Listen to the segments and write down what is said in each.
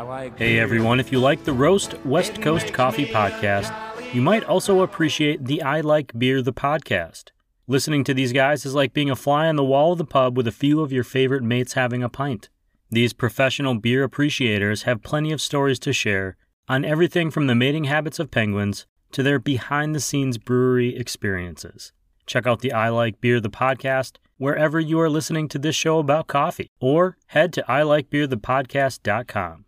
Like hey everyone, if you like the Roast West Coast Coffee podcast, you might also appreciate the I Like Beer the podcast. Listening to these guys is like being a fly on the wall of the pub with a few of your favorite mates having a pint. These professional beer appreciators have plenty of stories to share on everything from the mating habits of penguins to their behind the scenes brewery experiences. Check out the I Like Beer the podcast wherever you are listening to this show about coffee, or head to ilikebeerthepodcast.com.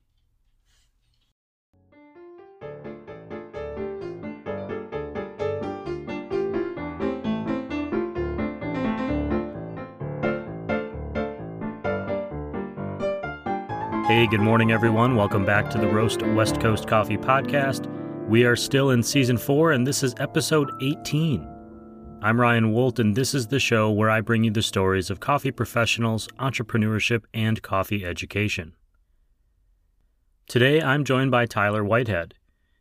Hey, good morning, everyone. Welcome back to the Roast West Coast Coffee Podcast. We are still in season four, and this is episode 18. I'm Ryan Wolt, and this is the show where I bring you the stories of coffee professionals, entrepreneurship, and coffee education. Today, I'm joined by Tyler Whitehead.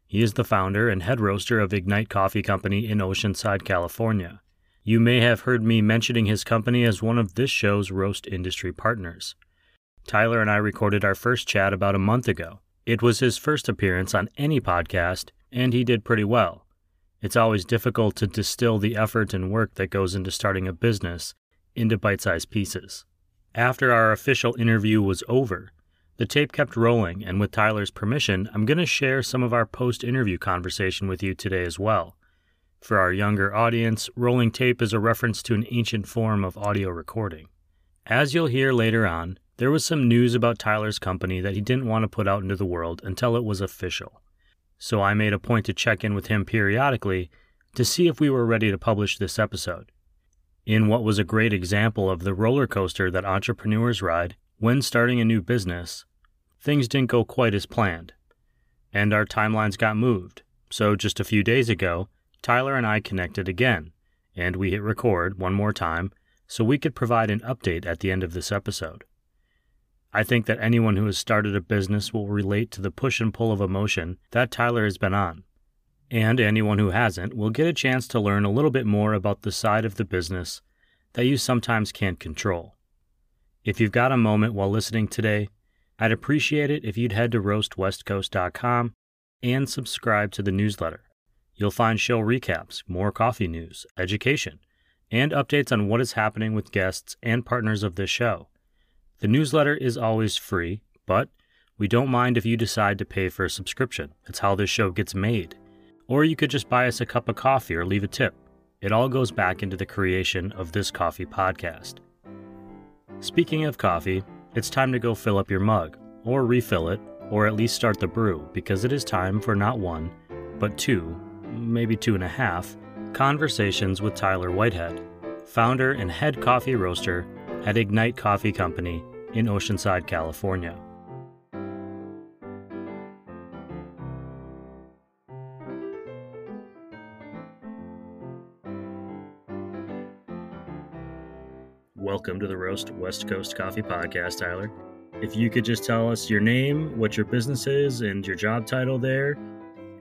He is the founder and head roaster of Ignite Coffee Company in Oceanside, California. You may have heard me mentioning his company as one of this show's roast industry partners. Tyler and I recorded our first chat about a month ago. It was his first appearance on any podcast, and he did pretty well. It's always difficult to distill the effort and work that goes into starting a business into bite sized pieces. After our official interview was over, the tape kept rolling, and with Tyler's permission, I'm going to share some of our post interview conversation with you today as well. For our younger audience, rolling tape is a reference to an ancient form of audio recording. As you'll hear later on, there was some news about Tyler's company that he didn't want to put out into the world until it was official. So I made a point to check in with him periodically to see if we were ready to publish this episode. In what was a great example of the roller coaster that entrepreneurs ride when starting a new business, things didn't go quite as planned. And our timelines got moved. So just a few days ago, Tyler and I connected again, and we hit record one more time so we could provide an update at the end of this episode. I think that anyone who has started a business will relate to the push and pull of emotion that Tyler has been on. And anyone who hasn't will get a chance to learn a little bit more about the side of the business that you sometimes can't control. If you've got a moment while listening today, I'd appreciate it if you'd head to roastwestcoast.com and subscribe to the newsletter. You'll find show recaps, more coffee news, education, and updates on what is happening with guests and partners of this show. The newsletter is always free, but we don't mind if you decide to pay for a subscription. It's how this show gets made. Or you could just buy us a cup of coffee or leave a tip. It all goes back into the creation of this coffee podcast. Speaking of coffee, it's time to go fill up your mug, or refill it, or at least start the brew, because it is time for not one, but two, maybe two and a half, conversations with Tyler Whitehead, founder and head coffee roaster at Ignite Coffee Company in Oceanside, California. Welcome to the Roast West Coast Coffee Podcast, Tyler. If you could just tell us your name, what your business is, and your job title there.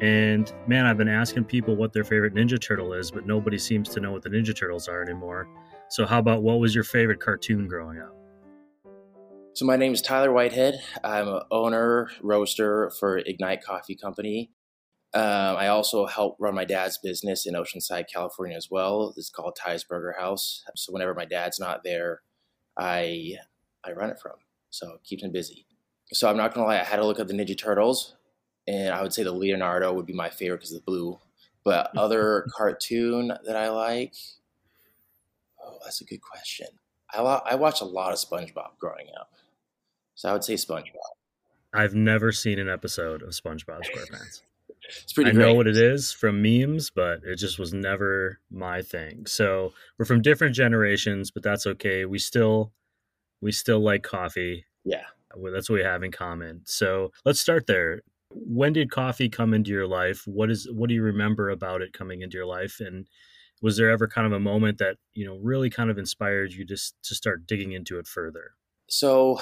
And man, I've been asking people what their favorite Ninja Turtle is, but nobody seems to know what the Ninja Turtles are anymore. So, how about what was your favorite cartoon growing up? So my name is Tyler Whitehead. I'm an owner, roaster for Ignite Coffee Company. Um, I also help run my dad's business in Oceanside, California as well. It's called Ty's Burger House. So whenever my dad's not there, I I run it from. So it keeps me busy. So I'm not gonna lie, I had to look at the Ninja Turtles, and I would say the Leonardo would be my favorite because of the blue. But other cartoon that I like, oh, that's a good question. I, I watched a lot of SpongeBob growing up. So I would say SpongeBob. I've never seen an episode of SpongeBob SquarePants. it's pretty. I great. know what it is from memes, but it just was never my thing. So we're from different generations, but that's okay. We still, we still like coffee. Yeah, that's what we have in common. So let's start there. When did coffee come into your life? What is what do you remember about it coming into your life? And was there ever kind of a moment that you know really kind of inspired you just to start digging into it further? So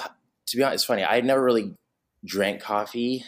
to be honest, it's funny. I had never really drank coffee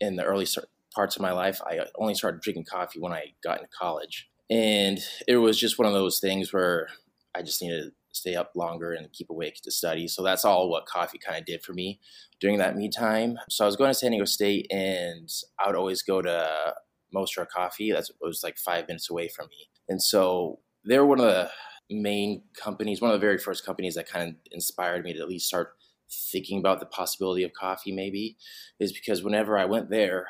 in the early parts of my life. I only started drinking coffee when I got into college. And it was just one of those things where I just needed to stay up longer and keep awake to study. So that's all what coffee kind of did for me during that me time. So I was going to San Diego State, and I would always go to Mostra Coffee. That's it was like five minutes away from me, and so they're one of the main companies, one of the very first companies that kind of inspired me to at least start thinking about the possibility of coffee. Maybe is because whenever I went there,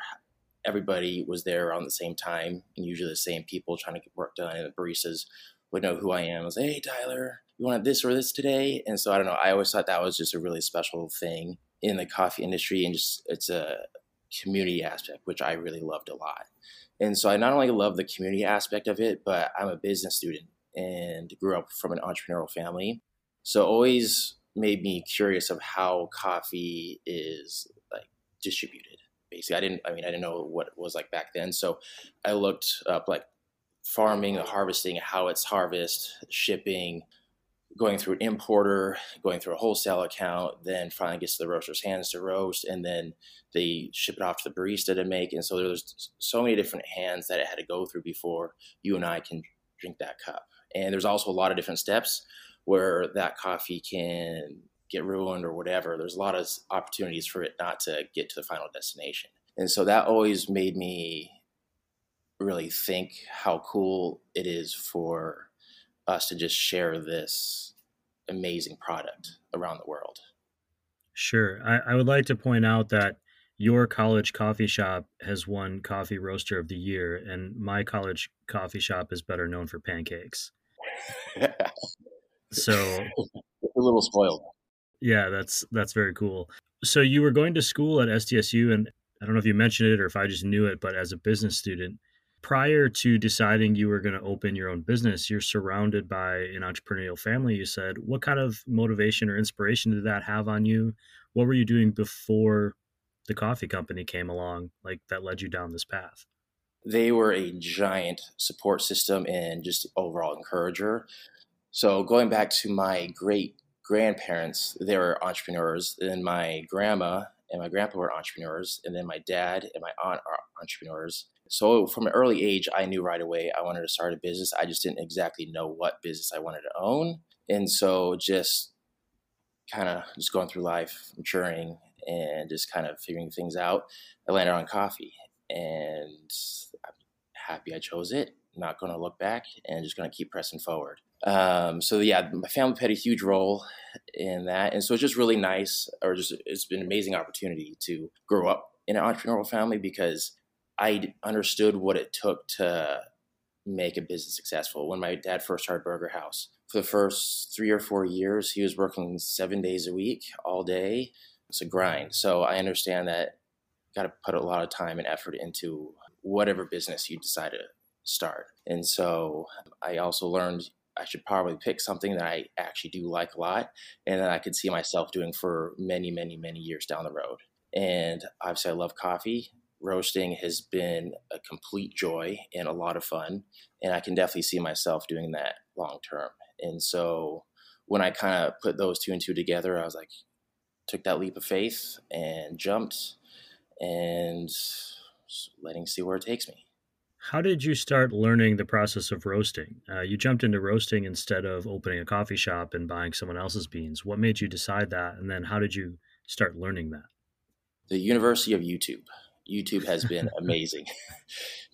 everybody was there around the same time, and usually the same people trying to get work done, and the baristas would know who I am. I was, hey Tyler, you want this or this today? And so I don't know. I always thought that was just a really special thing in the coffee industry, and just it's a community aspect, which I really loved a lot. And so I not only love the community aspect of it, but I'm a business student and grew up from an entrepreneurial family. So always made me curious of how coffee is like distributed. Basically, I didn't. I mean, I didn't know what it was like back then. So I looked up like farming, harvesting, how it's harvest, shipping, going through an importer, going through a wholesale account, then finally gets to the roaster's hands to roast, and then they ship it off to the barista to make. And so there's so many different hands that it had to go through before you and I can drink that cup. And there's also a lot of different steps where that coffee can get ruined or whatever. There's a lot of opportunities for it not to get to the final destination. And so that always made me really think how cool it is for us to just share this amazing product around the world. Sure. I, I would like to point out that your college coffee shop has won Coffee Roaster of the Year, and my college coffee shop is better known for pancakes. so a little spoiled. Yeah, that's that's very cool. So you were going to school at SDSU, and I don't know if you mentioned it or if I just knew it, but as a business student, prior to deciding you were going to open your own business, you're surrounded by an entrepreneurial family. You said, what kind of motivation or inspiration did that have on you? What were you doing before the coffee company came along, like that led you down this path? They were a giant support system and just overall encourager. So going back to my great grandparents, they were entrepreneurs. Then my grandma and my grandpa were entrepreneurs. And then my dad and my aunt are entrepreneurs. So from an early age, I knew right away I wanted to start a business. I just didn't exactly know what business I wanted to own. And so just kind of just going through life, maturing, and just kind of figuring things out, I landed on coffee. And I'm happy I chose it. Not going to look back and just going to keep pressing forward. Um, so yeah, my family played a huge role in that, and so it's just really nice, or just it's been an amazing opportunity to grow up in an entrepreneurial family because I understood what it took to make a business successful. When my dad first started Burger House, for the first three or four years, he was working seven days a week, all day. It's a grind. So I understand that got to put a lot of time and effort into whatever business you decide to start. And so I also learned I should probably pick something that I actually do like a lot and that I could see myself doing for many, many, many years down the road. And obviously, I love coffee roasting has been a complete joy and a lot of fun. And I can definitely see myself doing that long term. And so when I kind of put those two and two together, I was like, took that leap of faith and jumped and letting see where it takes me. How did you start learning the process of roasting? Uh, you jumped into roasting instead of opening a coffee shop and buying someone else's beans. What made you decide that? And then how did you start learning that? The University of YouTube. YouTube has been amazing.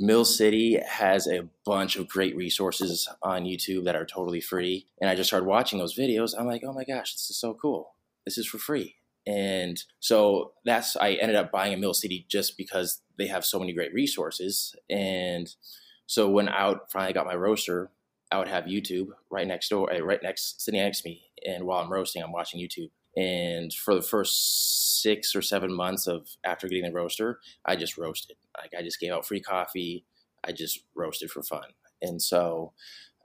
Mill City has a bunch of great resources on YouTube that are totally free. And I just started watching those videos. I'm like, oh my gosh, this is so cool. This is for free. And so that's, I ended up buying a Mill City just because they have so many great resources. And so when I finally got my roaster, I would have YouTube right next door, eh, right next, sitting next to me. And while I'm roasting, I'm watching YouTube. And for the first six or seven months of after getting the roaster, I just roasted. Like I just gave out free coffee. I just roasted for fun. And so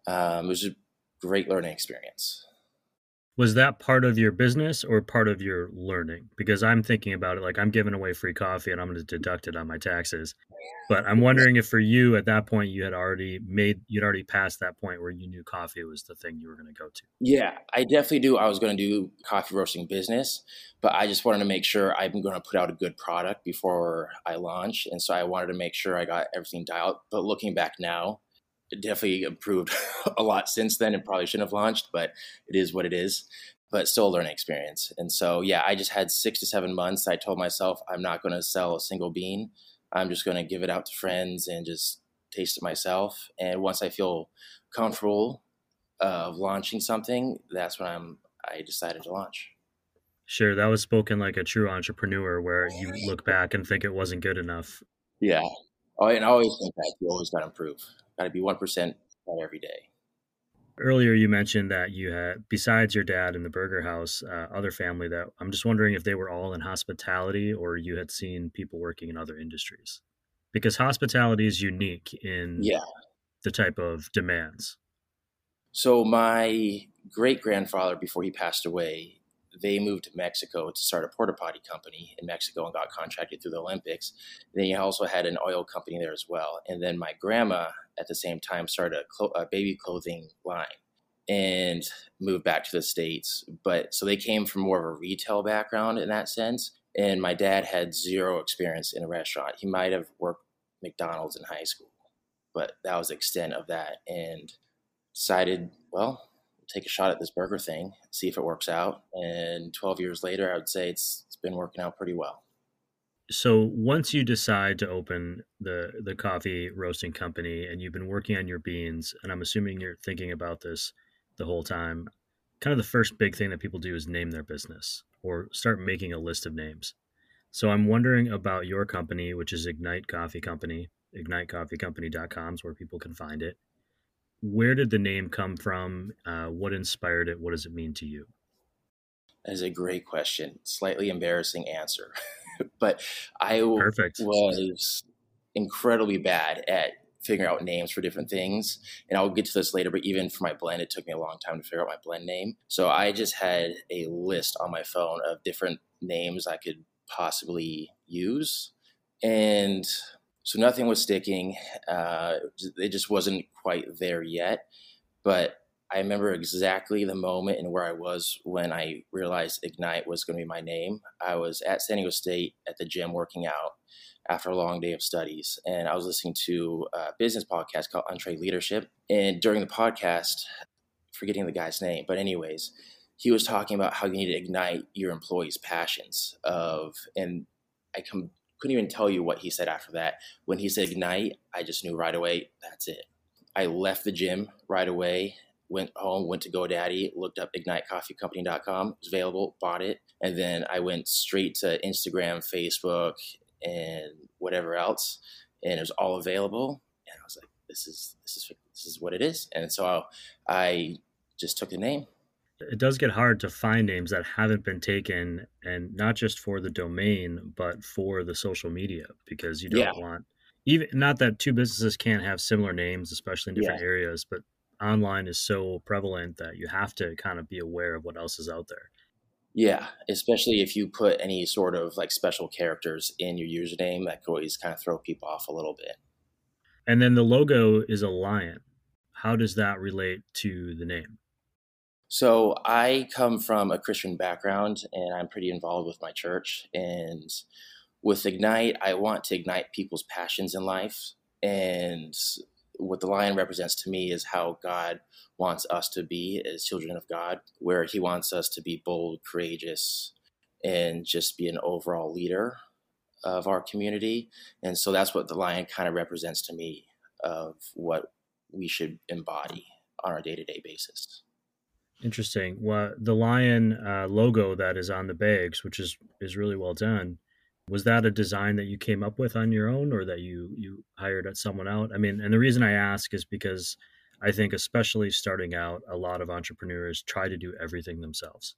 um, it was a great learning experience was that part of your business or part of your learning? Because i'm thinking about it like i'm giving away free coffee and i'm going to deduct it on my taxes. But i'm wondering if for you at that point you had already made you'd already passed that point where you knew coffee was the thing you were going to go to. Yeah i definitely do i was going to do coffee roasting business but i just wanted to make sure i'm going to put out a good product before i launch and so i wanted to make sure i got everything dialed. But looking back now definitely improved a lot since then and probably shouldn't have launched, but it is what it is. But still a learning experience. And so, yeah, I just had six to seven months. I told myself I'm not going to sell a single bean. I'm just going to give it out to friends and just taste it myself. And once I feel comfortable of launching something, that's when I'm I decided to launch. Sure, that was spoken like a true entrepreneur, where you look back and think it wasn't good enough. Yeah, oh, and I always think that you always got to improve. Got to be one percent better every day. Earlier, you mentioned that you had, besides your dad in the burger house, uh, other family that I'm just wondering if they were all in hospitality or you had seen people working in other industries. Because hospitality is unique in yeah. the type of demands. So, my great grandfather, before he passed away, they moved to Mexico to start a porta potty company in Mexico and got contracted through the Olympics. Then he also had an oil company there as well. And then my grandma at the same time started a, clo- a baby clothing line and moved back to the States. But so they came from more of a retail background in that sense. And my dad had zero experience in a restaurant. He might have worked McDonald's in high school, but that was the extent of that. And decided, well, take a shot at this burger thing, see if it works out. And 12 years later, I would say it's, it's been working out pretty well. So once you decide to open the the coffee roasting company and you've been working on your beans, and I'm assuming you're thinking about this the whole time, kind of the first big thing that people do is name their business or start making a list of names. So I'm wondering about your company, which is Ignite Coffee Company. IgniteCoffeeCompany.com is where people can find it where did the name come from? Uh, what inspired it? What does it mean to you? That is a great question. Slightly embarrassing answer, but I Perfect. was incredibly bad at figuring out names for different things. And I'll get to this later, but even for my blend, it took me a long time to figure out my blend name. So I just had a list on my phone of different names I could possibly use. And so nothing was sticking. Uh, it just wasn't quite there yet. But I remember exactly the moment and where I was when I realized Ignite was going to be my name. I was at San Diego State at the gym working out after a long day of studies, and I was listening to a business podcast called EntreLeadership. And during the podcast, forgetting the guy's name, but anyways, he was talking about how you need to ignite your employees' passions of, and I come couldn't even tell you what he said after that. When he said ignite, I just knew right away that's it. I left the gym right away, went home, went to GoDaddy, looked up ignitecoffeecompany.com, it was available, bought it, and then I went straight to Instagram, Facebook, and whatever else, and it was all available. And I was like, this is this is this is what it is. And so I just took the name it does get hard to find names that haven't been taken and not just for the domain but for the social media because you don't yeah. want even not that two businesses can't have similar names especially in different yeah. areas but online is so prevalent that you have to kind of be aware of what else is out there yeah especially if you put any sort of like special characters in your username that could always kind of throw people off a little bit and then the logo is a lion how does that relate to the name so I come from a Christian background and I'm pretty involved with my church. And with Ignite, I want to ignite people's passions in life. And what the lion represents to me is how God wants us to be as children of God, where He wants us to be bold, courageous, and just be an overall leader of our community. And so that's what the lion kind of represents to me of what we should embody on our day to day basis. Interesting. Well, the lion uh, logo that is on the bags, which is is really well done, was that a design that you came up with on your own, or that you you hired someone out? I mean, and the reason I ask is because I think, especially starting out, a lot of entrepreneurs try to do everything themselves.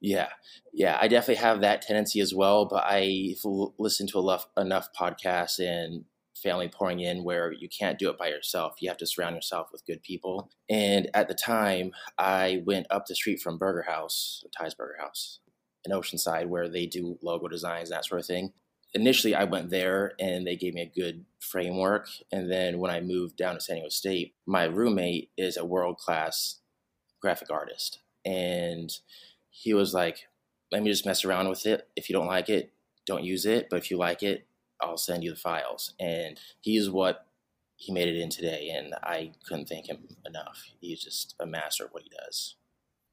Yeah, yeah, I definitely have that tendency as well. But I listen to enough enough podcasts and family pouring in where you can't do it by yourself. You have to surround yourself with good people. And at the time, I went up the street from Burger House, Ty's Burger House, in Oceanside, where they do logo designs, that sort of thing. Initially, I went there and they gave me a good framework. And then when I moved down to San Diego State, my roommate is a world class graphic artist. And he was like, let me just mess around with it. If you don't like it, don't use it. But if you like it, I'll send you the files. And he's what he made it in today, and I couldn't thank him enough. He's just a master of what he does.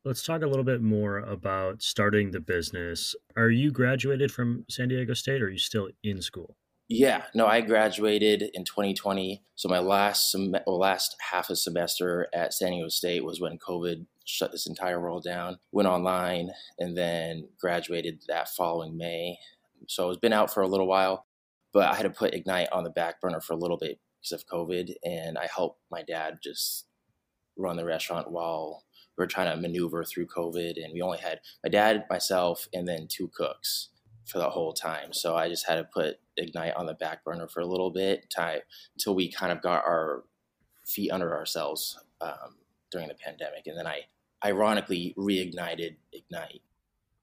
Let's talk a little bit more about starting the business. Are you graduated from San Diego State or are you still in school? Yeah, no, I graduated in 2020. So my last sem- last half a semester at San Diego State was when COVID shut this entire world down. Went online and then graduated that following May. So I've been out for a little while, but I had to put Ignite on the back burner for a little bit because of COVID, and I helped my dad just run the restaurant while we were trying to maneuver through COVID. And we only had my dad, myself, and then two cooks for the whole time. So I just had to put Ignite on the back burner for a little bit time until we kind of got our feet under ourselves um, during the pandemic. And then I ironically reignited Ignite.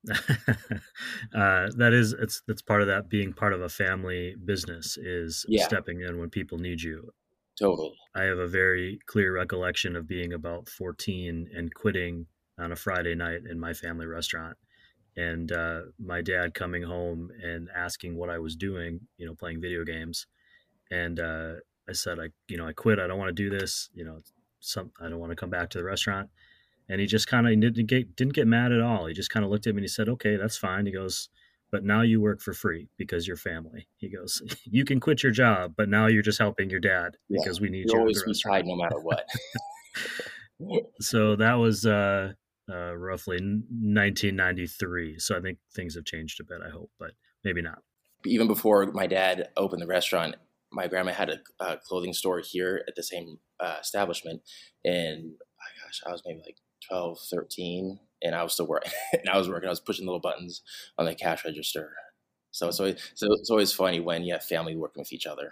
uh, that is, it's that's part of that being part of a family business is yeah. stepping in when people need you. Totally. I have a very clear recollection of being about 14 and quitting on a Friday night in my family restaurant and uh, my dad coming home and asking what I was doing, you know, playing video games. And uh, I said, I, you know, I quit. I don't want to do this. You know, some, I don't want to come back to the restaurant. And he just kind of didn't get, didn't get mad at all. He just kind of looked at me and he said, okay, that's fine. He goes, but now you work for free because you're family. He goes, you can quit your job, but now you're just helping your dad yeah, because we need you. Always be tied no matter what. so that was, uh, uh, roughly 1993. So I think things have changed a bit, I hope, but maybe not. Even before my dad opened the restaurant, my grandma had a, a clothing store here at the same uh, establishment. And oh gosh, I was maybe like 12, 13, and I was still working. and I was working, I was pushing little buttons on the cash register. So, so, so it's always funny when you have family working with each other.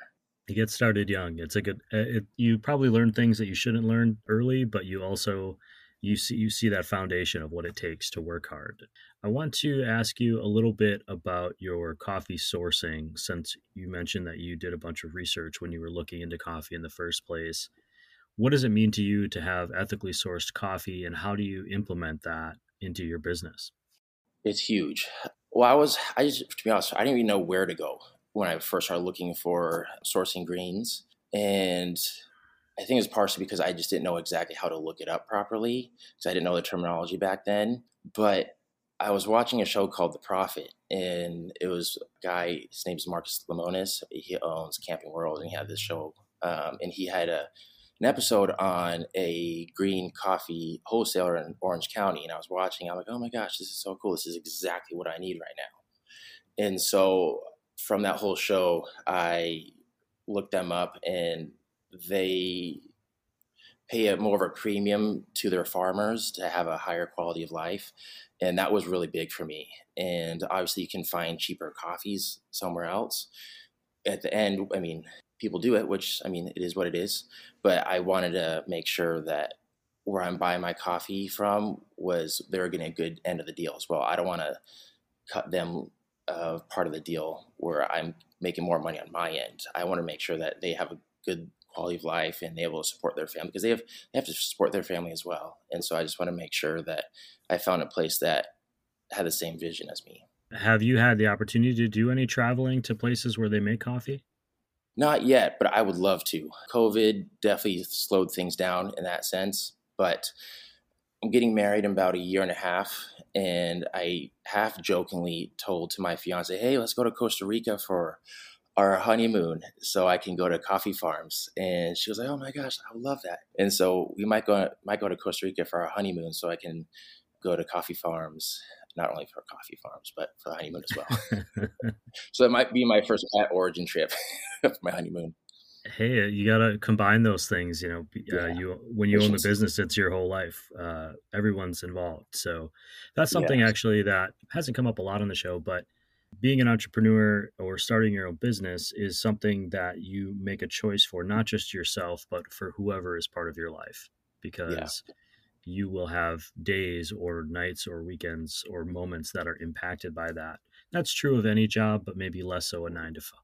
You get started young. It's a good. Uh, it, you probably learn things that you shouldn't learn early, but you also you see you see that foundation of what it takes to work hard. I want to ask you a little bit about your coffee sourcing since you mentioned that you did a bunch of research when you were looking into coffee in the first place. What does it mean to you to have ethically sourced coffee and how do you implement that into your business? It's huge. Well, I was I just to be honest, I didn't even know where to go when I first started looking for sourcing greens and I think it's partially because I just didn't know exactly how to look it up properly because I didn't know the terminology back then. But I was watching a show called The Profit, and it was a guy. His name's Marcus Lemonis. He owns Camping World, and he had this show, um, and he had a an episode on a green coffee wholesaler in Orange County, and I was watching. I'm like, oh my gosh, this is so cool. This is exactly what I need right now. And so from that whole show, I looked them up and they pay a more of a premium to their farmers to have a higher quality of life and that was really big for me and obviously you can find cheaper coffees somewhere else at the end i mean people do it which i mean it is what it is but i wanted to make sure that where i'm buying my coffee from was they're getting a good end of the deal as well i don't want to cut them uh, part of the deal where i'm making more money on my end i want to make sure that they have a good quality of life and they're able to support their family because they have they have to support their family as well. And so I just want to make sure that I found a place that had the same vision as me. Have you had the opportunity to do any traveling to places where they make coffee? Not yet, but I would love to. COVID definitely slowed things down in that sense, but I'm getting married in about a year and a half, and I half jokingly told to my fiance, "Hey, let's go to Costa Rica for our honeymoon so I can go to coffee farms. And she was like, Oh my gosh, I would love that. And so we might go might go to Costa Rica for our honeymoon so I can go to coffee farms, not only for coffee farms, but for the honeymoon as well. so it might be my first at origin trip for my honeymoon. Hey, you got to combine those things. You know, uh, yeah. you when you own the business, it's your whole life. Uh, everyone's involved. So that's something actually that hasn't come up a lot on the show, but being an entrepreneur or starting your own business is something that you make a choice for not just yourself but for whoever is part of your life because yeah. You will have days or nights or weekends or moments that are impacted by that that's true of any job but maybe less so a 9 to 5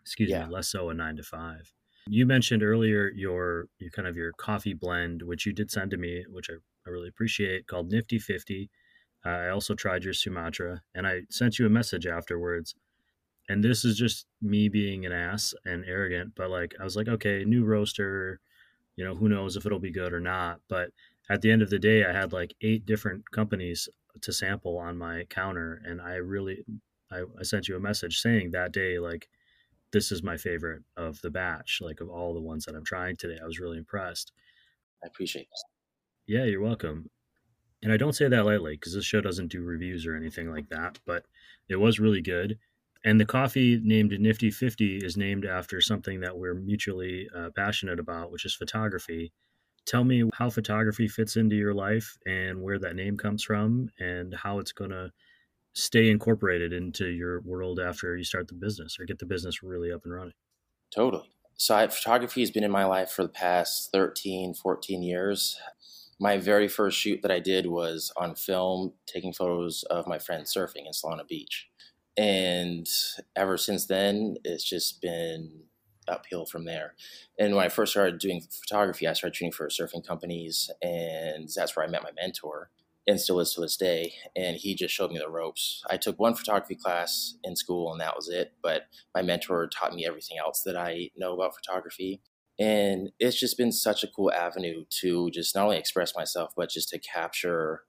excuse yeah. me less so a 9 to 5 you mentioned earlier your your kind of your coffee blend which you did send to me which I, I really appreciate called nifty 50 I also tried your Sumatra, and I sent you a message afterwards. and this is just me being an ass and arrogant, but like I was like, okay, new roaster, you know, who knows if it'll be good or not. But at the end of the day, I had like eight different companies to sample on my counter, and I really, I, I sent you a message saying that day like this is my favorite of the batch, like of all the ones that I'm trying today. I was really impressed. I appreciate it. Yeah, you're welcome. And I don't say that lightly because this show doesn't do reviews or anything like that, but it was really good. And the coffee named Nifty 50 is named after something that we're mutually uh, passionate about, which is photography. Tell me how photography fits into your life and where that name comes from and how it's going to stay incorporated into your world after you start the business or get the business really up and running. Totally. So, I, photography has been in my life for the past 13, 14 years. My very first shoot that I did was on film, taking photos of my friend surfing in Solana Beach. And ever since then, it's just been uphill from there. And when I first started doing photography, I started shooting for surfing companies, and that's where I met my mentor and still is to this day. And he just showed me the ropes. I took one photography class in school, and that was it. But my mentor taught me everything else that I know about photography. And it's just been such a cool avenue to just not only express myself, but just to capture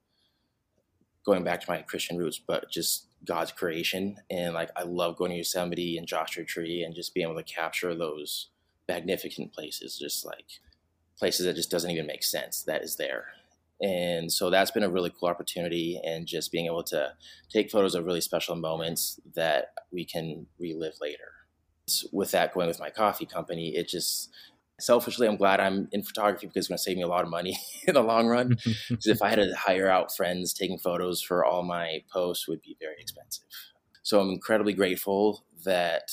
going back to my Christian roots, but just God's creation. And like, I love going to Yosemite and Joshua Tree and just being able to capture those magnificent places, just like places that just doesn't even make sense that is there. And so that's been a really cool opportunity, and just being able to take photos of really special moments that we can relive later. With that going with my coffee company, it just selfishly, I'm glad I'm in photography because it's going to save me a lot of money in the long run. Because if I had to hire out friends taking photos for all my posts, would be very expensive. So I'm incredibly grateful that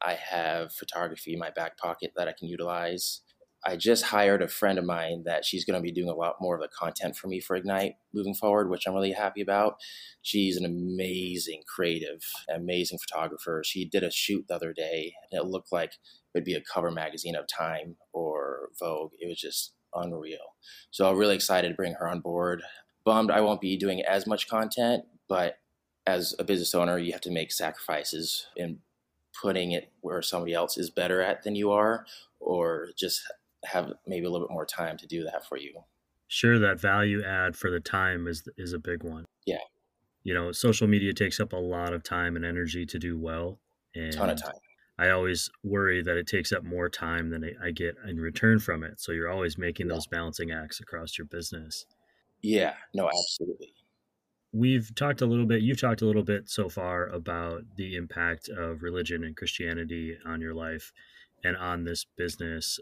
I have photography in my back pocket that I can utilize I just hired a friend of mine that she's going to be doing a lot more of the content for me for Ignite moving forward, which I'm really happy about. She's an amazing creative, amazing photographer. She did a shoot the other day, and it looked like it would be a cover magazine of Time or Vogue. It was just unreal. So I'm really excited to bring her on board. Bummed I won't be doing as much content, but as a business owner, you have to make sacrifices in putting it where somebody else is better at than you are, or just have maybe a little bit more time to do that for you. Sure, that value add for the time is is a big one. Yeah. You know, social media takes up a lot of time and energy to do well. And a ton of time. I always worry that it takes up more time than I get in return from it. So you're always making yeah. those balancing acts across your business. Yeah, no, absolutely. We've talked a little bit, you've talked a little bit so far about the impact of religion and Christianity on your life and on this business.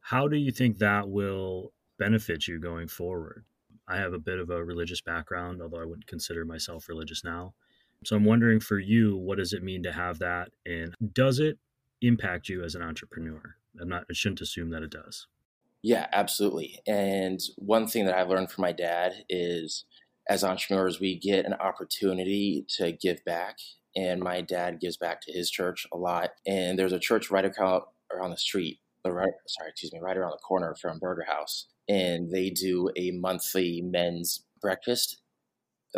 How do you think that will benefit you going forward? I have a bit of a religious background, although I wouldn't consider myself religious now. So I'm wondering for you, what does it mean to have that? And does it impact you as an entrepreneur? I'm not, I shouldn't assume that it does. Yeah, absolutely. And one thing that I've learned from my dad is as entrepreneurs, we get an opportunity to give back. And my dad gives back to his church a lot. And there's a church right around the street right sorry excuse me right around the corner from Burger House, and they do a monthly men's breakfast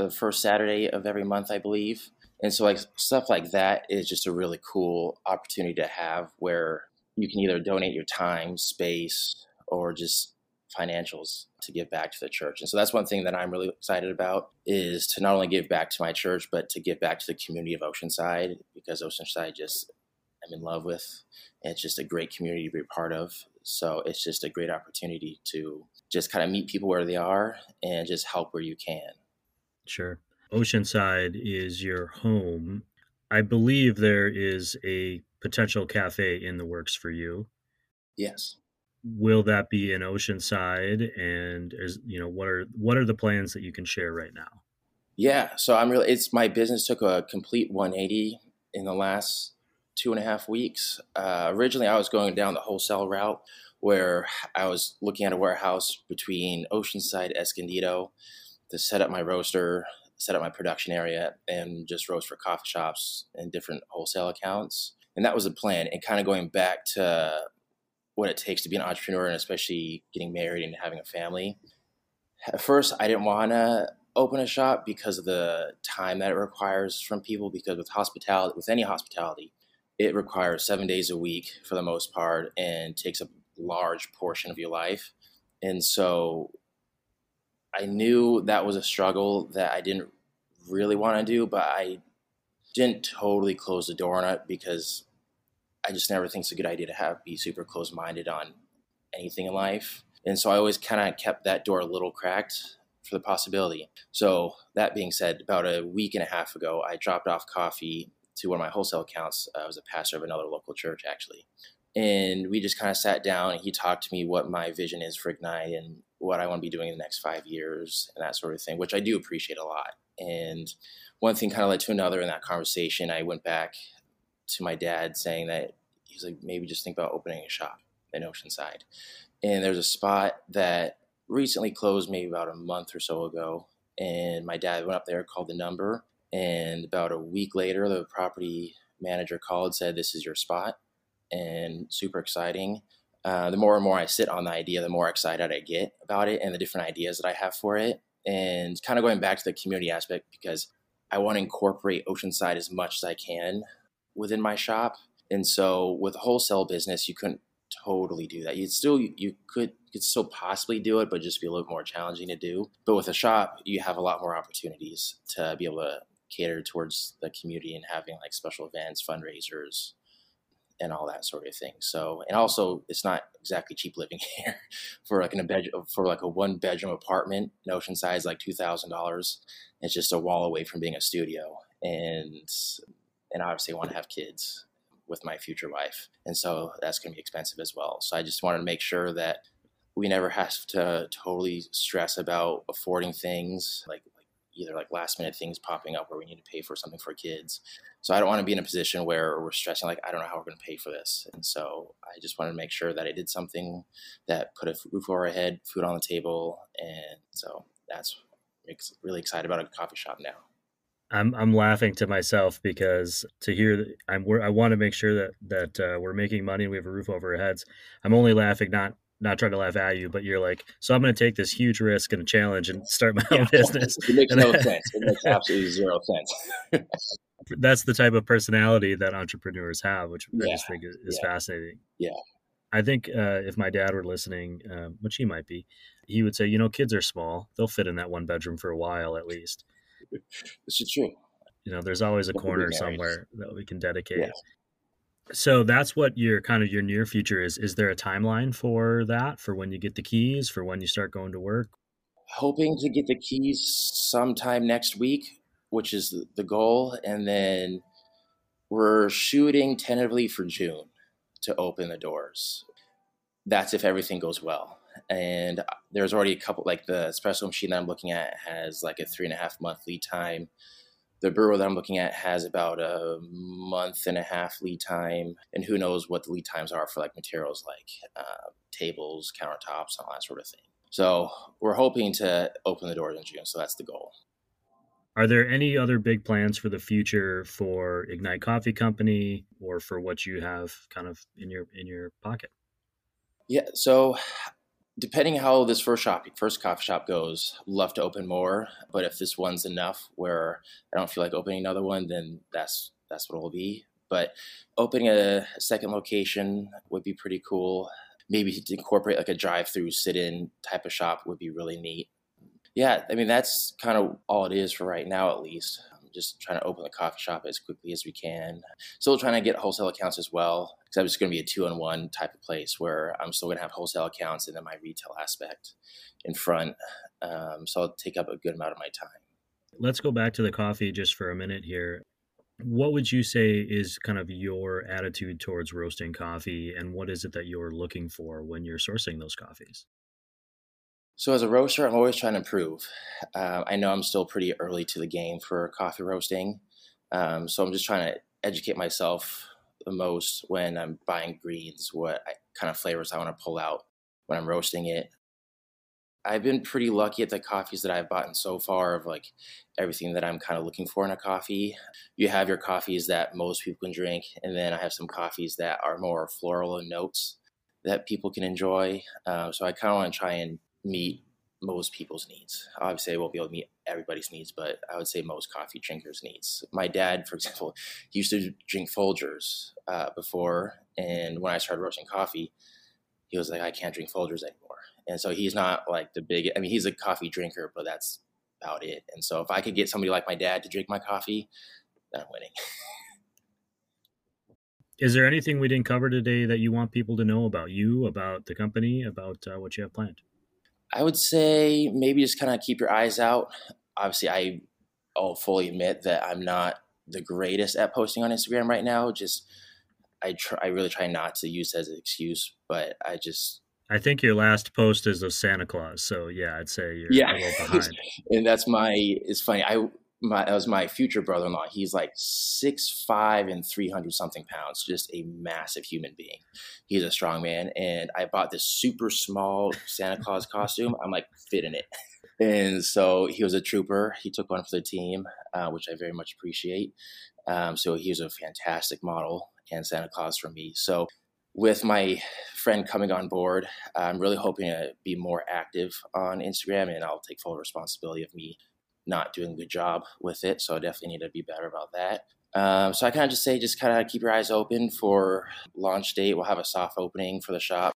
the first Saturday of every month, I believe. And so like stuff like that is just a really cool opportunity to have where you can either donate your time, space, or just financials to give back to the church. And so that's one thing that I'm really excited about is to not only give back to my church, but to give back to the community of Oceanside because Oceanside just I'm in love with. It's just a great community to be a part of. So it's just a great opportunity to just kind of meet people where they are and just help where you can. Sure. Oceanside is your home. I believe there is a potential cafe in the works for you. Yes. Will that be in Oceanside? And is you know what are what are the plans that you can share right now? Yeah, so I'm really it's my business took a complete 180 in the last two and a half weeks. Uh, originally, I was going down the wholesale route where I was looking at a warehouse between Oceanside, Escondido to set up my roaster, set up my production area, and just roast for coffee shops and different wholesale accounts. And that was the plan. And kind of going back to what it takes to be an entrepreneur and especially getting married and having a family. At first, I didn't want to open a shop because of the time that it requires from people. Because with hospitality, with any hospitality, it requires seven days a week for the most part and takes a large portion of your life. And so I knew that was a struggle that I didn't really want to do, but I didn't totally close the door on it because I just never think it's a good idea to have be super close minded on anything in life. And so I always kind of kept that door a little cracked for the possibility. So that being said, about a week and a half ago, I dropped off coffee to one of my wholesale accounts. I was a pastor of another local church actually. And we just kind of sat down and he talked to me what my vision is for Ignite and what I want to be doing in the next five years and that sort of thing, which I do appreciate a lot. And one thing kind of led to another in that conversation. I went back to my dad saying that he's like, maybe just think about opening a shop in Oceanside. And there's a spot that recently closed maybe about a month or so ago. And my dad went up there, called the number. And about a week later, the property manager called, said, This is your spot. And super exciting. Uh, the more and more I sit on the idea, the more excited I get about it and the different ideas that I have for it. And kind of going back to the community aspect, because I want to incorporate Oceanside as much as I can within my shop. And so with a wholesale business, you couldn't totally do that. You'd still you could could still possibly do it, but just be a little more challenging to do. But with a shop, you have a lot more opportunities to be able to cater towards the community and having like special events, fundraisers, and all that sort of thing. So, and also, it's not exactly cheap living here for like in a bed for like a one bedroom apartment in Oceanside is like two thousand dollars. It's just a wall away from being a studio, and and obviously I want to have kids with my future wife, and so that's going to be expensive as well. So I just wanted to make sure that we never have to totally stress about affording things like either like last minute things popping up where we need to pay for something for kids. So I don't want to be in a position where we're stressing like I don't know how we're going to pay for this. And so I just wanted to make sure that I did something that put a roof over our head, food on the table, and so that's really excited about a coffee shop now. I'm I'm laughing to myself because to hear that I'm I want to make sure that that uh, we're making money and we have a roof over our heads. I'm only laughing not not trying to laugh at you, but you're like, so I'm going to take this huge risk and challenge and start my yeah. own business. It makes no sense. It makes absolutely zero sense. That's the type of personality that entrepreneurs have, which yeah. I just think is, is yeah. fascinating. Yeah. I think uh, if my dad were listening, uh, which he might be, he would say, you know, kids are small. They'll fit in that one bedroom for a while at least. This is true. You know, there's always a corner somewhere that we can dedicate. So that's what your kind of your near future is. Is there a timeline for that? For when you get the keys? For when you start going to work? Hoping to get the keys sometime next week, which is the goal, and then we're shooting tentatively for June to open the doors. That's if everything goes well. And there's already a couple, like the espresso machine that I'm looking at has like a three and a half month lead time the brewer that I'm looking at has about a month and a half lead time, and who knows what the lead times are for like materials like uh, tables, countertops, and all that sort of thing. So we're hoping to open the doors in June. So that's the goal. Are there any other big plans for the future for Ignite Coffee Company or for what you have kind of in your in your pocket? Yeah, so depending how this first shop, first coffee shop goes, love to open more. But if this one's enough where I don't feel like opening another one, then that's that's what it'll be. But opening a, a second location would be pretty cool. Maybe to incorporate like a drive-through sit-in type of shop would be really neat. Yeah, I mean that's kind of all it is for right now, at least just trying to open the coffee shop as quickly as we can. Still trying to get wholesale accounts as well, because I'm just going to be a two on one type of place where I'm still going to have wholesale accounts and then my retail aspect in front. Um, so I'll take up a good amount of my time. Let's go back to the coffee just for a minute here. What would you say is kind of your attitude towards roasting coffee, and what is it that you're looking for when you're sourcing those coffees? So as a roaster, I'm always trying to improve. Uh, I know I'm still pretty early to the game for coffee roasting, um, so I'm just trying to educate myself the most when I'm buying greens, what I, kind of flavors I want to pull out when I'm roasting it. I've been pretty lucky at the coffees that I've bought so far of like everything that I'm kind of looking for in a coffee. You have your coffees that most people can drink, and then I have some coffees that are more floral and notes that people can enjoy. Uh, so I kind of want to try and meet most people's needs. Obviously, I won't be able to meet everybody's needs, but I would say most coffee drinkers' needs. My dad, for example, used to drink Folgers uh, before, and when I started roasting coffee, he was like, "I can't drink Folgers anymore." And so he's not like the big. I mean, he's a coffee drinker, but that's about it. And so if I could get somebody like my dad to drink my coffee, I'm winning. Is there anything we didn't cover today that you want people to know about you, about the company, about uh, what you have planned? I would say maybe just kind of keep your eyes out. Obviously, I I'll fully admit that I'm not the greatest at posting on Instagram right now. Just I try, I really try not to use as an excuse, but I just. I think your last post is of Santa Claus, so yeah, I'd say you're yeah. a little behind. and that's my. It's funny. I my that was my future brother-in-law. He's like six five and three hundred something pounds, just a massive human being. He's a strong man, and I bought this super small Santa Claus costume. I'm like fit in it, and so he was a trooper. He took one for the team, uh, which I very much appreciate. Um, so he was a fantastic model and Santa Claus for me. So with my friend coming on board, I'm really hoping to be more active on Instagram, and I'll take full responsibility of me not doing a good job with it. So I definitely need to be better about that. Um, so I kind of just say, just kind of keep your eyes open for launch date. We'll have a soft opening for the shop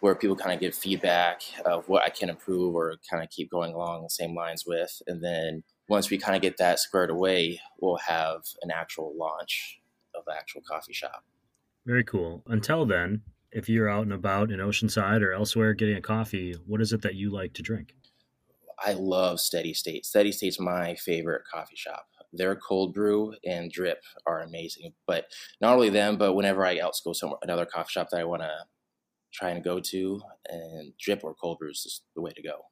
where people kind of give feedback of what I can improve or kind of keep going along the same lines with. And then once we kind of get that squared away, we'll have an actual launch of the actual coffee shop. Very cool. Until then, if you're out and about in Oceanside or elsewhere getting a coffee, what is it that you like to drink? I love Steady State. Steady State's my favorite coffee shop. Their cold brew and drip are amazing. But not only them, but whenever I else go somewhere, another coffee shop that I want to try and go to, and drip or cold brew is just the way to go.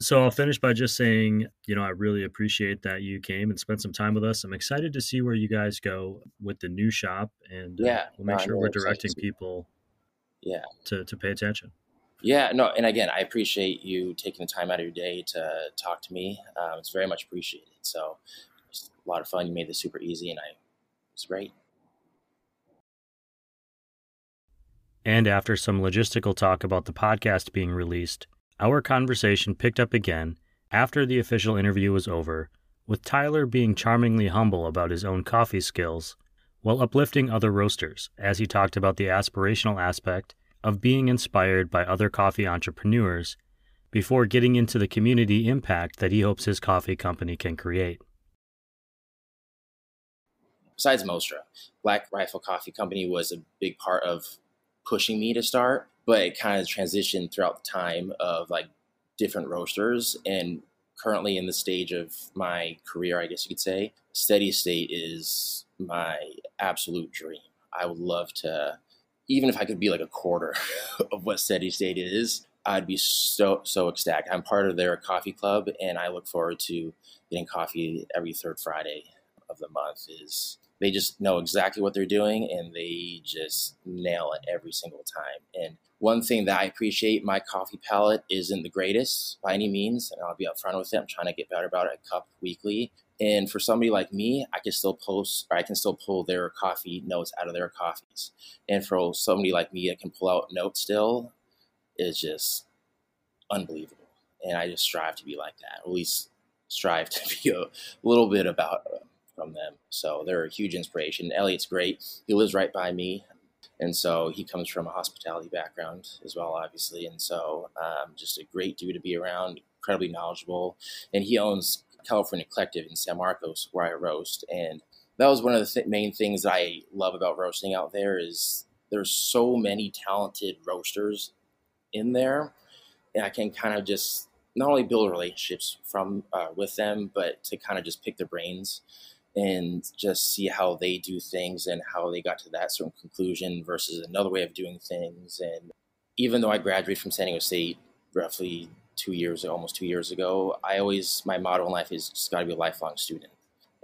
So I'll finish by just saying, you know, I really appreciate that you came and spent some time with us. I'm excited to see where you guys go with the new shop, and yeah, uh, we'll make no, sure we're directing people, yeah, to to pay attention. Yeah, no, and again, I appreciate you taking the time out of your day to talk to me. Um, it's very much appreciated. So, it's a lot of fun. You made this super easy, and I it's great. And after some logistical talk about the podcast being released, our conversation picked up again after the official interview was over, with Tyler being charmingly humble about his own coffee skills while uplifting other roasters as he talked about the aspirational aspect of being inspired by other coffee entrepreneurs before getting into the community impact that he hopes his coffee company can create. Besides Mostra, Black Rifle Coffee Company was a big part of pushing me to start, but it kind of transitioned throughout the time of like different roasters. And currently in the stage of my career, I guess you could say, Steady State is my absolute dream. I would love to even if I could be like a quarter of what Steady State is, I'd be so so ecstatic. I'm part of their coffee club, and I look forward to getting coffee every third Friday of the month. Is they just know exactly what they're doing, and they just nail it every single time. And one thing that I appreciate, my coffee palate isn't the greatest by any means, and I'll be upfront with it. I'm trying to get better about it. A cup weekly, and for somebody like me, I can still post, or I can still pull their coffee notes out of their coffees. And for somebody like me that can pull out notes still, is just unbelievable. And I just strive to be like that, at least strive to be a little bit about from them. So they're a huge inspiration. Elliot's great. He lives right by me. And so he comes from a hospitality background as well, obviously. And so um, just a great dude to be around, incredibly knowledgeable. And he owns California Collective in San Marcos where I roast, and that was one of the th- main things I love about roasting out there is there's so many talented roasters in there, and I can kind of just not only build relationships from uh, with them, but to kind of just pick their brains and just see how they do things and how they got to that certain conclusion versus another way of doing things. And even though I graduated from San Diego State roughly two years, almost two years ago, I always, my motto in life is just got to be a lifelong student.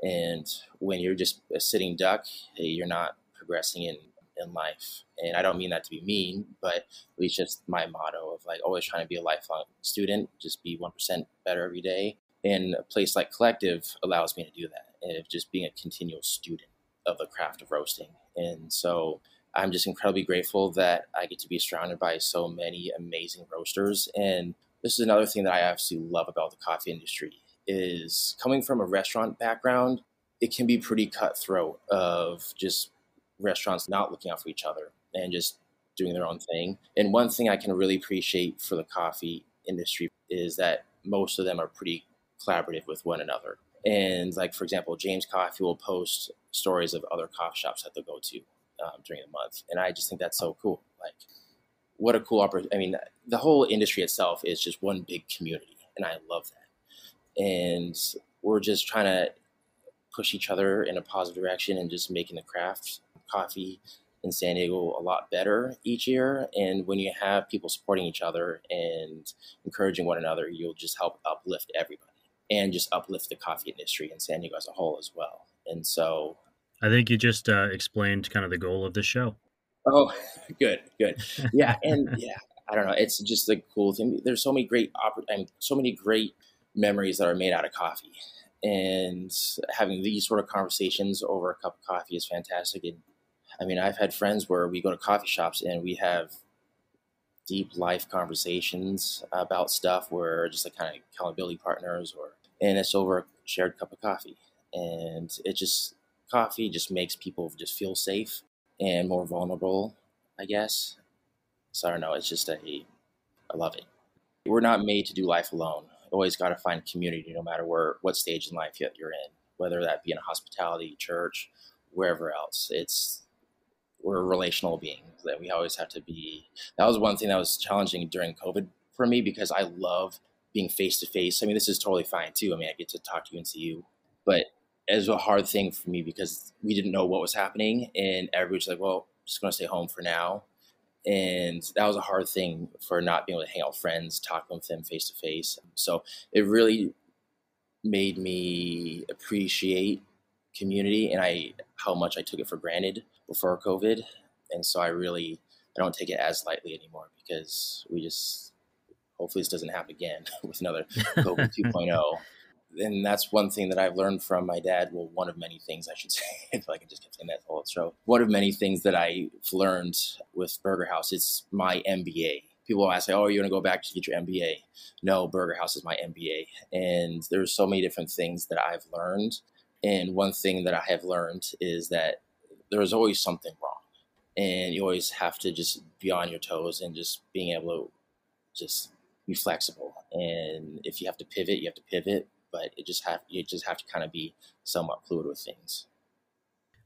And when you're just a sitting duck, eh, you're not progressing in, in life. And I don't mean that to be mean, but least just my motto of like always trying to be a lifelong student, just be 1% better every day. And a place like Collective allows me to do that, eh, and just being a continual student of the craft of roasting. And so I'm just incredibly grateful that I get to be surrounded by so many amazing roasters. And this is another thing that I absolutely love about the coffee industry is coming from a restaurant background, it can be pretty cutthroat of just restaurants not looking out for each other and just doing their own thing. And one thing I can really appreciate for the coffee industry is that most of them are pretty collaborative with one another. And like for example, James Coffee will post stories of other coffee shops that they'll go to um, during the month, and I just think that's so cool. Like, what a cool opportunity! I mean, the whole industry itself is just one big community, and I love that. And we're just trying to push each other in a positive direction and just making the craft coffee in San Diego a lot better each year. And when you have people supporting each other and encouraging one another, you'll just help uplift everybody and just uplift the coffee industry in San Diego as a whole as well. And so I think you just uh, explained kind of the goal of the show. Oh, good, good. Yeah. and yeah, I don't know. It's just a cool thing. There's so many great, oppor- and so many great memories that are made out of coffee. And having these sort of conversations over a cup of coffee is fantastic. And I mean, I've had friends where we go to coffee shops and we have deep life conversations about stuff where just like kind of accountability partners or and it's over a shared cup of coffee and it just coffee just makes people just feel safe and more vulnerable i guess so i don't know it's just a i love it we're not made to do life alone always got to find community no matter where what stage in life you're in whether that be in a hospitality church wherever else it's we're relational beings that we always have to be. That was one thing that was challenging during COVID for me because I love being face to face. I mean, this is totally fine too. I mean, I get to talk to you and see you, but it was a hard thing for me because we didn't know what was happening, and everybody's like, "Well, I'm just gonna stay home for now." And that was a hard thing for not being able to hang out with friends, talk with them face to face. So it really made me appreciate community and I how much I took it for granted before COVID, and so I really I don't take it as lightly anymore because we just hopefully this doesn't happen again with another COVID 2.0. And that's one thing that I've learned from my dad. Well, one of many things I should say, if I can just saying that whole show. One of many things that I've learned with Burger House is my MBA. People ask, "Oh, you're you going to go back to get your MBA?" No, Burger House is my MBA, and there's so many different things that I've learned. And one thing that I have learned is that there's always something wrong and you always have to just be on your toes and just being able to just be flexible and if you have to pivot you have to pivot but it just have you just have to kind of be somewhat fluid with things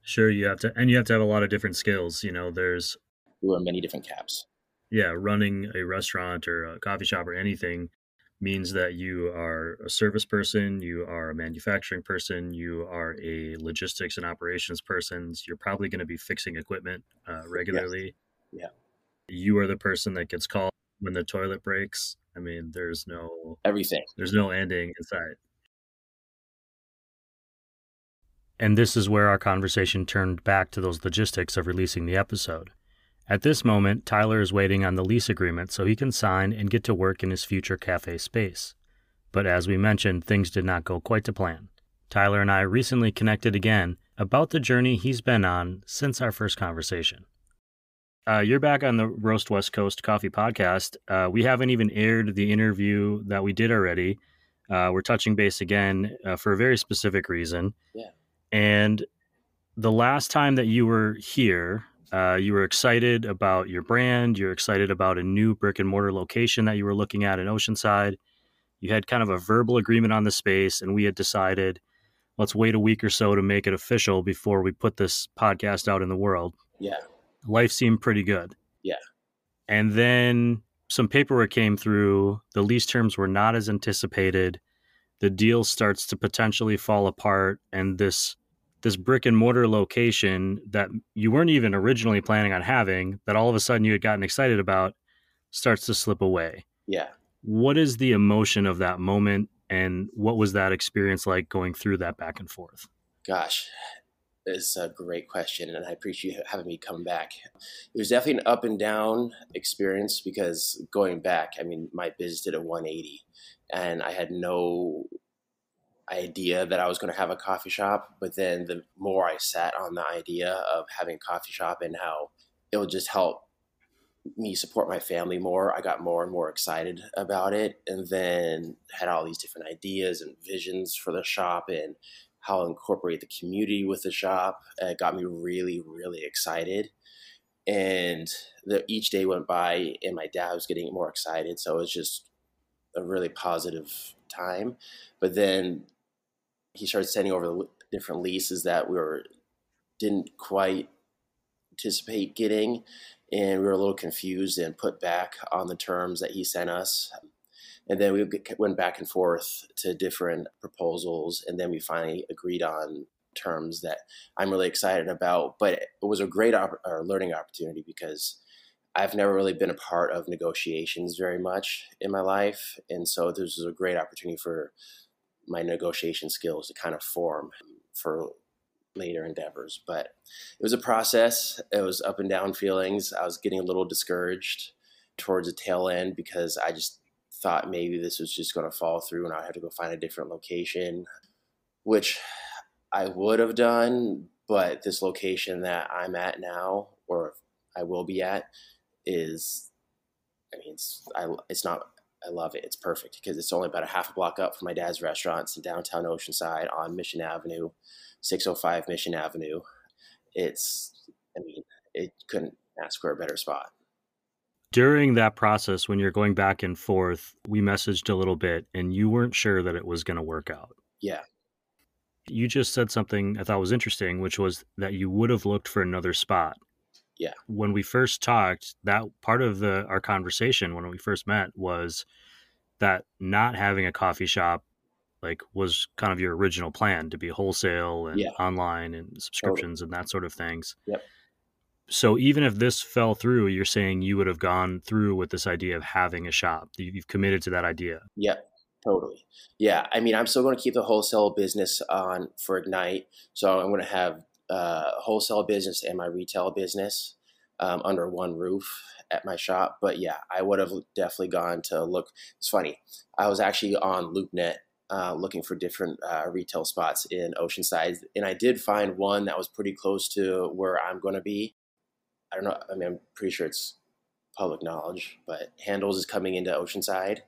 sure you have to and you have to have a lot of different skills you know there's there are many different caps yeah running a restaurant or a coffee shop or anything means that you are a service person, you are a manufacturing person, you are a logistics and operations person. You're probably going to be fixing equipment uh, regularly. Yes. Yeah. You are the person that gets called when the toilet breaks. I mean, there's no everything. There's no ending inside. And this is where our conversation turned back to those logistics of releasing the episode. At this moment, Tyler is waiting on the lease agreement so he can sign and get to work in his future cafe space. But as we mentioned, things did not go quite to plan. Tyler and I recently connected again about the journey he's been on since our first conversation. Uh, you're back on the Roast West Coast Coffee Podcast. Uh, we haven't even aired the interview that we did already. Uh, we're touching base again uh, for a very specific reason. Yeah. And the last time that you were here, uh, you were excited about your brand. You're excited about a new brick and mortar location that you were looking at in Oceanside. You had kind of a verbal agreement on the space, and we had decided let's wait a week or so to make it official before we put this podcast out in the world. Yeah. Life seemed pretty good. Yeah. And then some paperwork came through. The lease terms were not as anticipated. The deal starts to potentially fall apart, and this this brick and mortar location that you weren't even originally planning on having that all of a sudden you had gotten excited about starts to slip away. Yeah. What is the emotion of that moment and what was that experience like going through that back and forth? Gosh, it's a great question and I appreciate you having me come back. It was definitely an up and down experience because going back, I mean, my business did a 180 and I had no idea that I was going to have a coffee shop, but then the more I sat on the idea of having a coffee shop and how it would just help me support my family more, I got more and more excited about it, and then had all these different ideas and visions for the shop and how to incorporate the community with the shop. It got me really, really excited. And the, each day went by, and my dad was getting more excited. So it was just a really positive time. But then he started sending over the different leases that we were didn't quite anticipate getting and we were a little confused and put back on the terms that he sent us. And then we went back and forth to different proposals, and then we finally agreed on terms that I'm really excited about. But it was a great op- learning opportunity because I've never really been a part of negotiations very much in my life, and so this was a great opportunity for my negotiation skills to kind of form for later endeavors. But it was a process. It was up and down feelings. I was getting a little discouraged towards the tail end because I just thought maybe this was just going to fall through and I'd have to go find a different location, which I would have done. But this location that I'm at now, or I will be at, is, I mean, it's, I, it's not I love it. It's perfect because it's only about a half a block up from my dad's restaurant. It's in downtown Oceanside on Mission Avenue. 605 Mission Avenue. It's, I mean, it couldn't ask for a better spot. During that process, when you're going back and forth, we messaged a little bit and you weren't sure that it was going to work out. Yeah. You just said something I thought was interesting, which was that you would have looked for another spot. Yeah. When we first talked, that part of the our conversation when we first met was that not having a coffee shop like was kind of your original plan to be wholesale and yeah. online and subscriptions totally. and that sort of things. Yep. So even if this fell through, you're saying you would have gone through with this idea of having a shop. You've committed to that idea. Yep. Totally. Yeah. I mean, I'm still going to keep the wholesale business on for Ignite. So I'm going to have uh, wholesale business and my retail business um, under one roof at my shop. But yeah, I would have definitely gone to look. It's funny. I was actually on LoopNet uh, looking for different uh, retail spots in Oceanside, and I did find one that was pretty close to where I'm going to be. I don't know. I mean, I'm pretty sure it's public knowledge, but Handel's is coming into Oceanside,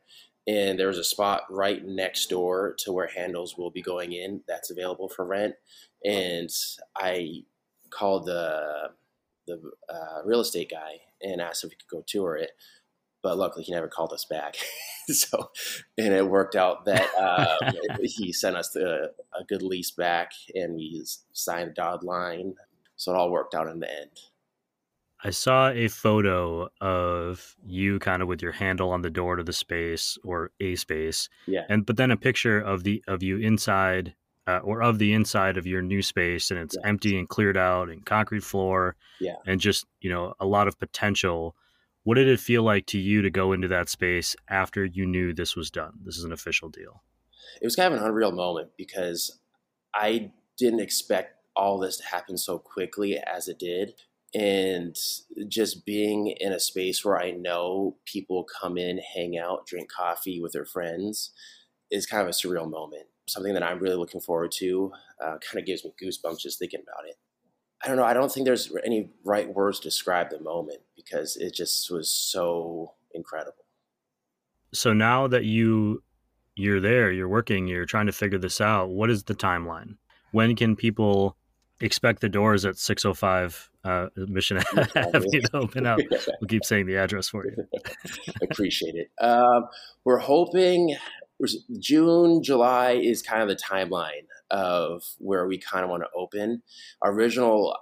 and there's a spot right next door to where Handel's will be going in that's available for rent. And I called the the uh, real estate guy and asked if he could go tour it but luckily he never called us back. so, and it worked out that um, he sent us a, a, good lease back, and we signed a dotted line. So it all worked out in the end. I saw a photo of you kind of with your handle on the door to the space or a space. Yeah. And but then a picture of the of you inside uh, or of the inside of your new space and it's yeah. empty and cleared out and concrete floor. Yeah. And just, you know, a lot of potential what did it feel like to you to go into that space after you knew this was done? This is an official deal. It was kind of an unreal moment because I didn't expect all this to happen so quickly as it did. And just being in a space where I know people come in, hang out, drink coffee with their friends is kind of a surreal moment. Something that I'm really looking forward to. Uh, kind of gives me goosebumps just thinking about it. I don't know. I don't think there's any right words to describe the moment because it just was so incredible. So now that you you're there, you're working, you're trying to figure this out. What is the timeline? When can people expect the doors at 605 uh, Mission Avenue to open up? We'll keep saying the address for you. Appreciate it. Um, we're hoping June, July is kind of the timeline of where we kind of want to open. Our original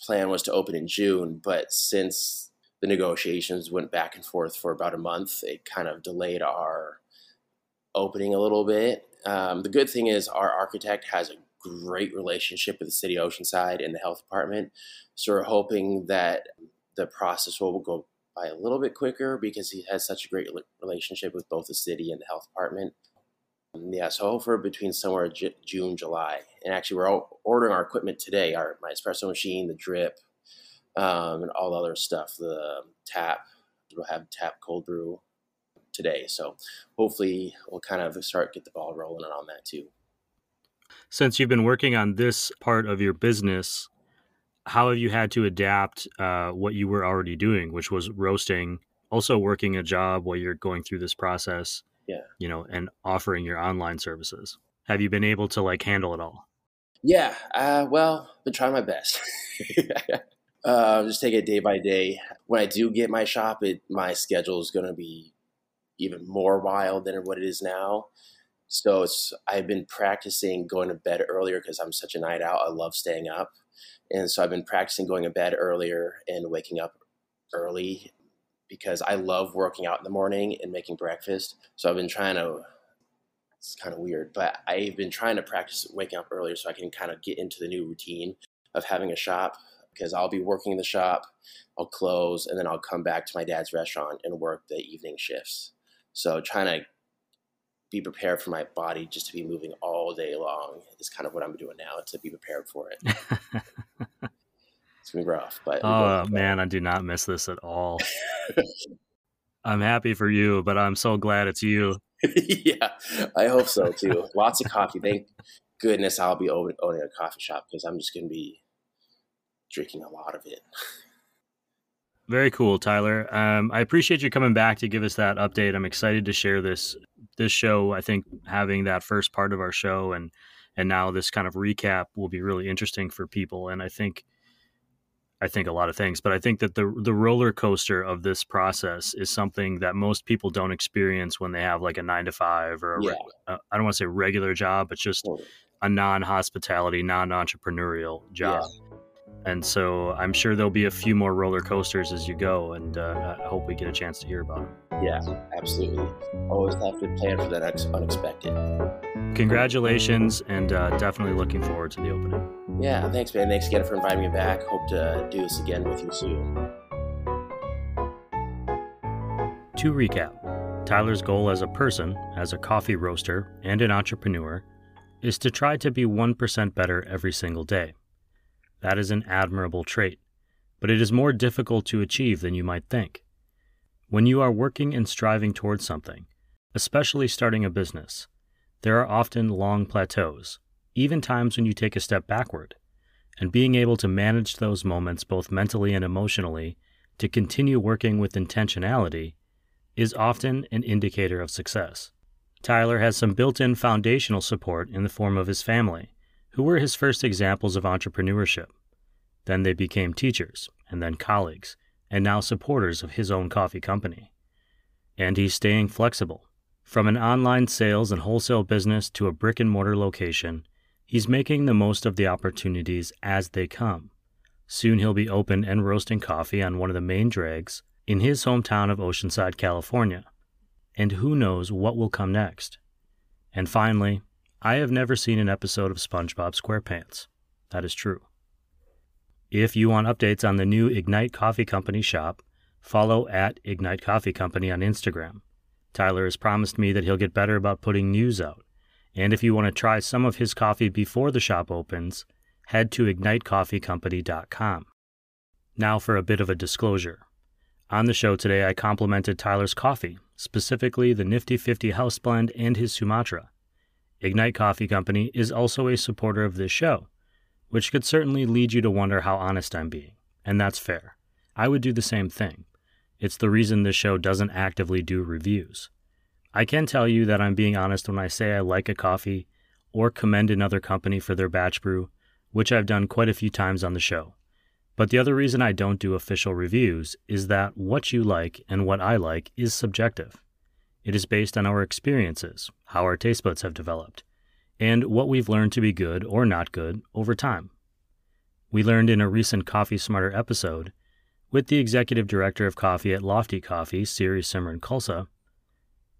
plan was to open in June, but since the negotiations went back and forth for about a month, it kind of delayed our opening a little bit. Um, the good thing is our architect has a great relationship with the city Oceanside and the health department, so we're hoping that the process will go by a little bit quicker because he has such a great relationship with both the city and the health department. Yeah, so hopefully between somewhere J- June, July, and actually we're ordering our equipment today. Our my espresso machine, the drip, um, and all the other stuff. The tap, we'll have tap cold brew today. So hopefully we'll kind of start get the ball rolling on that too. Since you've been working on this part of your business, how have you had to adapt uh, what you were already doing, which was roasting, also working a job while you're going through this process? Yeah. You know, and offering your online services. Have you been able to like handle it all? Yeah. Uh, well, been trying my best. uh, just take it day by day. When I do get my shop, it my schedule is going to be even more wild than what it is now. So it's I've been practicing going to bed earlier because I'm such a night out. I love staying up, and so I've been practicing going to bed earlier and waking up early because I love working out in the morning and making breakfast. So I've been trying to. It's kind of weird, but I've been trying to practice waking up earlier so I can kind of get into the new routine of having a shop because I'll be working in the shop, I'll close, and then I'll come back to my dad's restaurant and work the evening shifts. So trying to be prepared for my body just to be moving all day long is kind of what I'm doing now to be prepared for it. be rough, but oh man, I do not miss this at all. I'm happy for you, but I'm so glad it's you. yeah, I hope so too. Lots of coffee. Thank goodness I'll be owning a coffee shop because I'm just gonna be drinking a lot of it. Very cool, Tyler. Um, I appreciate you coming back to give us that update. I'm excited to share this this show. I think having that first part of our show and and now this kind of recap will be really interesting for people. And I think I think a lot of things, but I think that the the roller coaster of this process is something that most people don't experience when they have like a nine to five or a yeah. uh, I don't want to say regular job, but just a non hospitality, non entrepreneurial job. Yeah and so I'm sure there'll be a few more roller coasters as you go, and uh, I hope we get a chance to hear about them. Yeah, absolutely. Always have to plan for that unexpected. Congratulations, and uh, definitely looking forward to the opening. Yeah, thanks, man. Thanks again for inviting me back. Hope to do this again with you soon. To recap, Tyler's goal as a person, as a coffee roaster, and an entrepreneur is to try to be 1% better every single day. That is an admirable trait, but it is more difficult to achieve than you might think. When you are working and striving towards something, especially starting a business, there are often long plateaus, even times when you take a step backward, and being able to manage those moments both mentally and emotionally to continue working with intentionality is often an indicator of success. Tyler has some built in foundational support in the form of his family who were his first examples of entrepreneurship. Then they became teachers, and then colleagues, and now supporters of his own coffee company. And he's staying flexible. From an online sales and wholesale business to a brick and mortar location, he's making the most of the opportunities as they come. Soon he'll be open and roasting coffee on one of the main drags in his hometown of Oceanside, California. And who knows what will come next. And finally, I have never seen an episode of SpongeBob SquarePants. That is true. If you want updates on the new Ignite Coffee Company shop, follow at Ignite Coffee Company on Instagram. Tyler has promised me that he'll get better about putting news out. And if you want to try some of his coffee before the shop opens, head to ignitecoffeecompany.com. Now for a bit of a disclosure. On the show today, I complimented Tyler's coffee, specifically the Nifty 50 House Blend and his Sumatra. Ignite Coffee Company is also a supporter of this show, which could certainly lead you to wonder how honest I'm being, and that's fair. I would do the same thing. It's the reason this show doesn't actively do reviews. I can tell you that I'm being honest when I say I like a coffee or commend another company for their batch brew, which I've done quite a few times on the show. But the other reason I don't do official reviews is that what you like and what I like is subjective. It is based on our experiences, how our taste buds have developed, and what we've learned to be good or not good over time. We learned in a recent Coffee Smarter episode with the executive director of coffee at Lofty Coffee, Siri Simran Khalsa,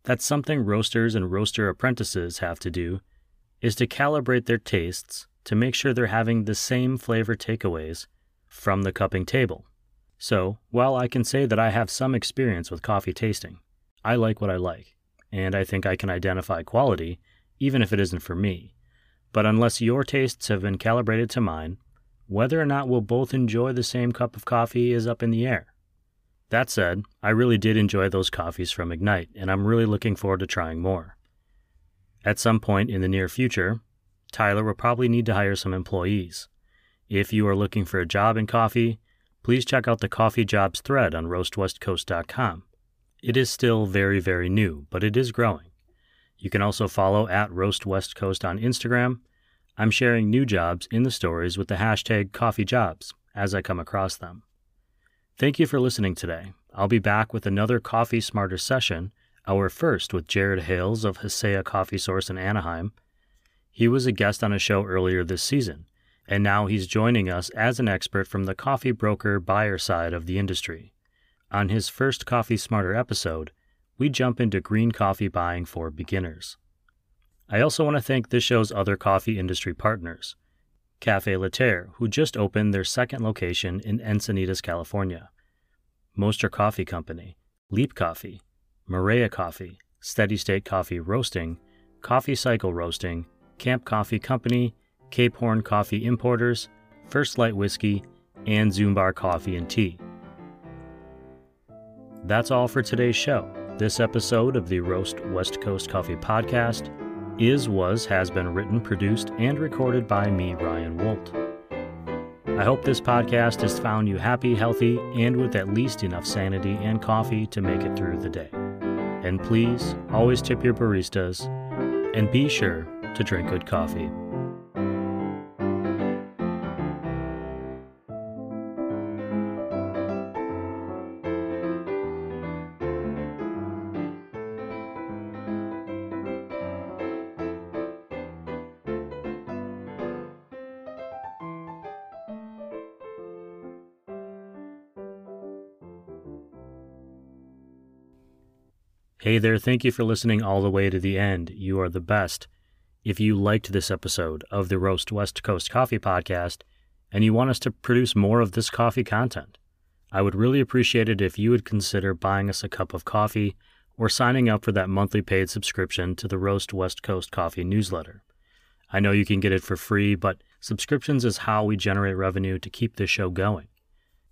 that something roasters and roaster apprentices have to do is to calibrate their tastes to make sure they're having the same flavor takeaways from the cupping table. So, while I can say that I have some experience with coffee tasting, I like what I like, and I think I can identify quality, even if it isn't for me. But unless your tastes have been calibrated to mine, whether or not we'll both enjoy the same cup of coffee is up in the air. That said, I really did enjoy those coffees from Ignite, and I'm really looking forward to trying more. At some point in the near future, Tyler will probably need to hire some employees. If you are looking for a job in coffee, please check out the coffee jobs thread on roastwestcoast.com. It is still very, very new, but it is growing. You can also follow at Roast West Coast on Instagram. I'm sharing new jobs in the stories with the hashtag coffeejobs as I come across them. Thank you for listening today. I'll be back with another Coffee Smarter session, our first with Jared Hales of Hasea Coffee Source in Anaheim. He was a guest on a show earlier this season and now he's joining us as an expert from the coffee broker buyer side of the industry. On his first Coffee Smarter episode, we jump into green coffee buying for beginners. I also want to thank this show's other coffee industry partners Cafe Laterre, who just opened their second location in Encinitas, California, Mostra Coffee Company, Leap Coffee, Maria Coffee, Steady State Coffee Roasting, Coffee Cycle Roasting, Camp Coffee Company, Cape Horn Coffee Importers, First Light Whiskey, and Zumbar Coffee and Tea. That's all for today's show. This episode of the Roast West Coast Coffee Podcast is, was, has been written, produced, and recorded by me, Ryan Woldt. I hope this podcast has found you happy, healthy, and with at least enough sanity and coffee to make it through the day. And please always tip your baristas and be sure to drink good coffee. There, thank you for listening all the way to the end. You are the best. If you liked this episode of the Roast West Coast Coffee Podcast and you want us to produce more of this coffee content, I would really appreciate it if you would consider buying us a cup of coffee or signing up for that monthly paid subscription to the Roast West Coast Coffee newsletter. I know you can get it for free, but subscriptions is how we generate revenue to keep this show going.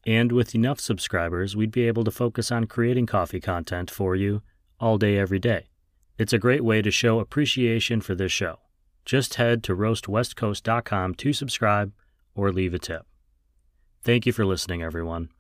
And with enough subscribers, we'd be able to focus on creating coffee content for you all day, every day. It's a great way to show appreciation for this show. Just head to roastwestcoast.com to subscribe or leave a tip. Thank you for listening, everyone.